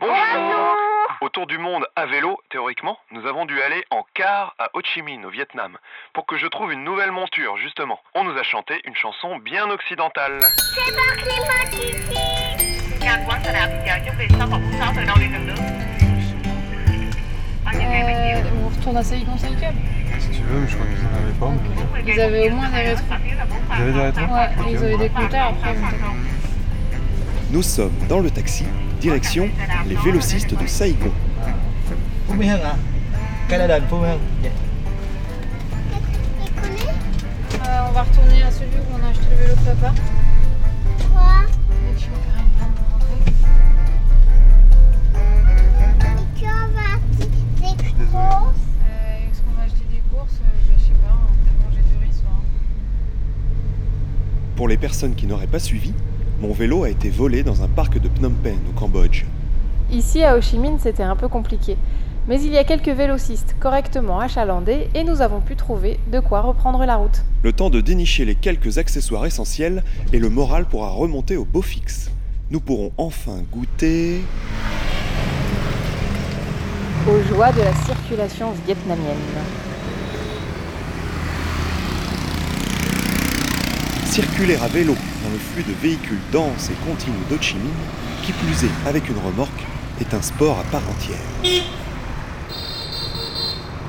Bonjour. Autour du monde à vélo, théoriquement, nous avons dû aller en car à Ho Chi Minh, au Vietnam, pour que je trouve une nouvelle monture, justement. On nous a chanté une chanson bien occidentale. C'est parti, Patricie. Ngang qua xe đạp chờ chuẩn bị sau vòng 6 từ đâu đi đường nước. Bao nhiêu ngày mình Euh, on retourne à Saigon Cycle Si tu veux, mais je crois qu'ils en avaient pas. mais- Ils avaient au moins des rétros. Vous avez des rétros Ouais, ils avaient des compteurs après. Nous sommes dans le taxi, direction les vélocistes de Saigon. Connais Euh, on va retourner à celui où on a acheté le vélo de papa. quoi? Et puis on fera une grande pour rentrer. Et tu as acheté des courses? Euh, Est-ce qu'on va acheter des courses? Euh, bah, Je sais pas, on va peut-être manger du riz ce soir. Pour les personnes qui n'auraient pas suivi, mon vélo a été volé dans un parc de Phnom Penh au Cambodge. Ici à Ho Chi Minh, c'était un peu compliqué. Mais il y a quelques vélocistes correctement achalandés et nous avons pu trouver de quoi reprendre la route. Le temps de dénicher les quelques accessoires essentiels et le moral pourra remonter au beau fixe. Nous pourrons enfin goûter Aux joies de la circulation vietnamienne. Circuler à vélo dans le flux de véhicules denses et continus d'Ho Chi Minh, qui plus est avec une remorque, est un sport à part entière.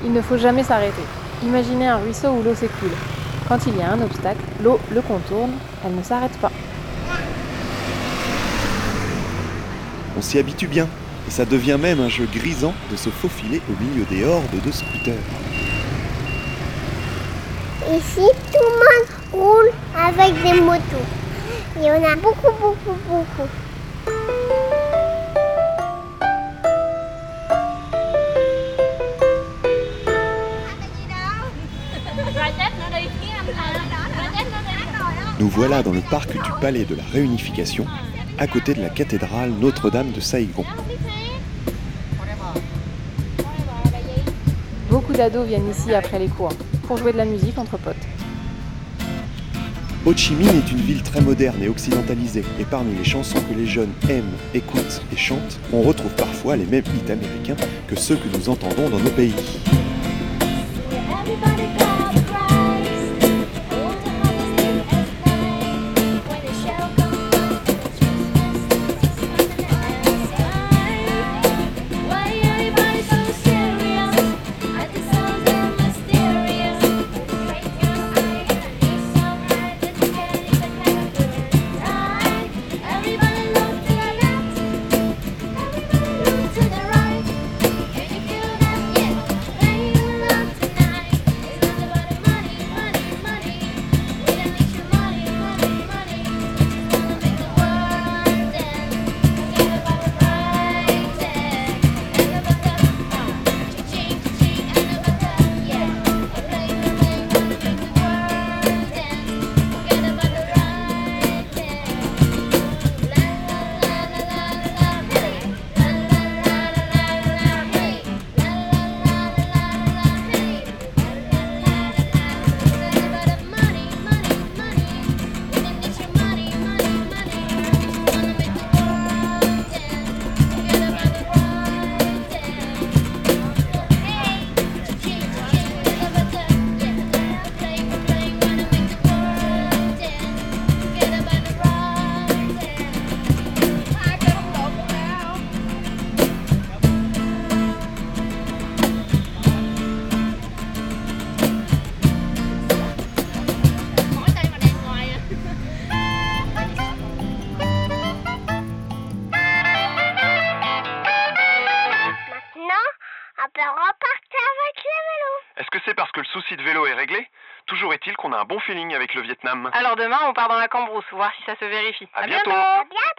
Il ne faut jamais s'arrêter. Imaginez un ruisseau où l'eau s'écoule. Quand il y a un obstacle, l'eau le contourne, elle ne s'arrête pas. On s'y habitue bien, et ça devient même un jeu grisant de se faufiler au milieu des hordes de scooters. Ici, tout le monde avec des motos. Il y en a beaucoup, beaucoup, beaucoup. Nous voilà dans le parc du Palais de la Réunification, à côté de la cathédrale Notre-Dame de Saigon. Beaucoup d'ados viennent ici après les cours pour jouer de la musique entre potes. Ho Chi Minh est une ville très moderne et occidentalisée, et parmi les chansons que les jeunes aiment, écoutent et chantent, on retrouve parfois les mêmes hits américains que ceux que nous entendons dans nos pays. Est-ce que c'est parce que le souci de vélo est réglé? Toujours est-il qu'on a un bon feeling avec le Vietnam. Alors demain, on part dans la Cambrousse, voir si ça se vérifie. À bientôt. À bientôt.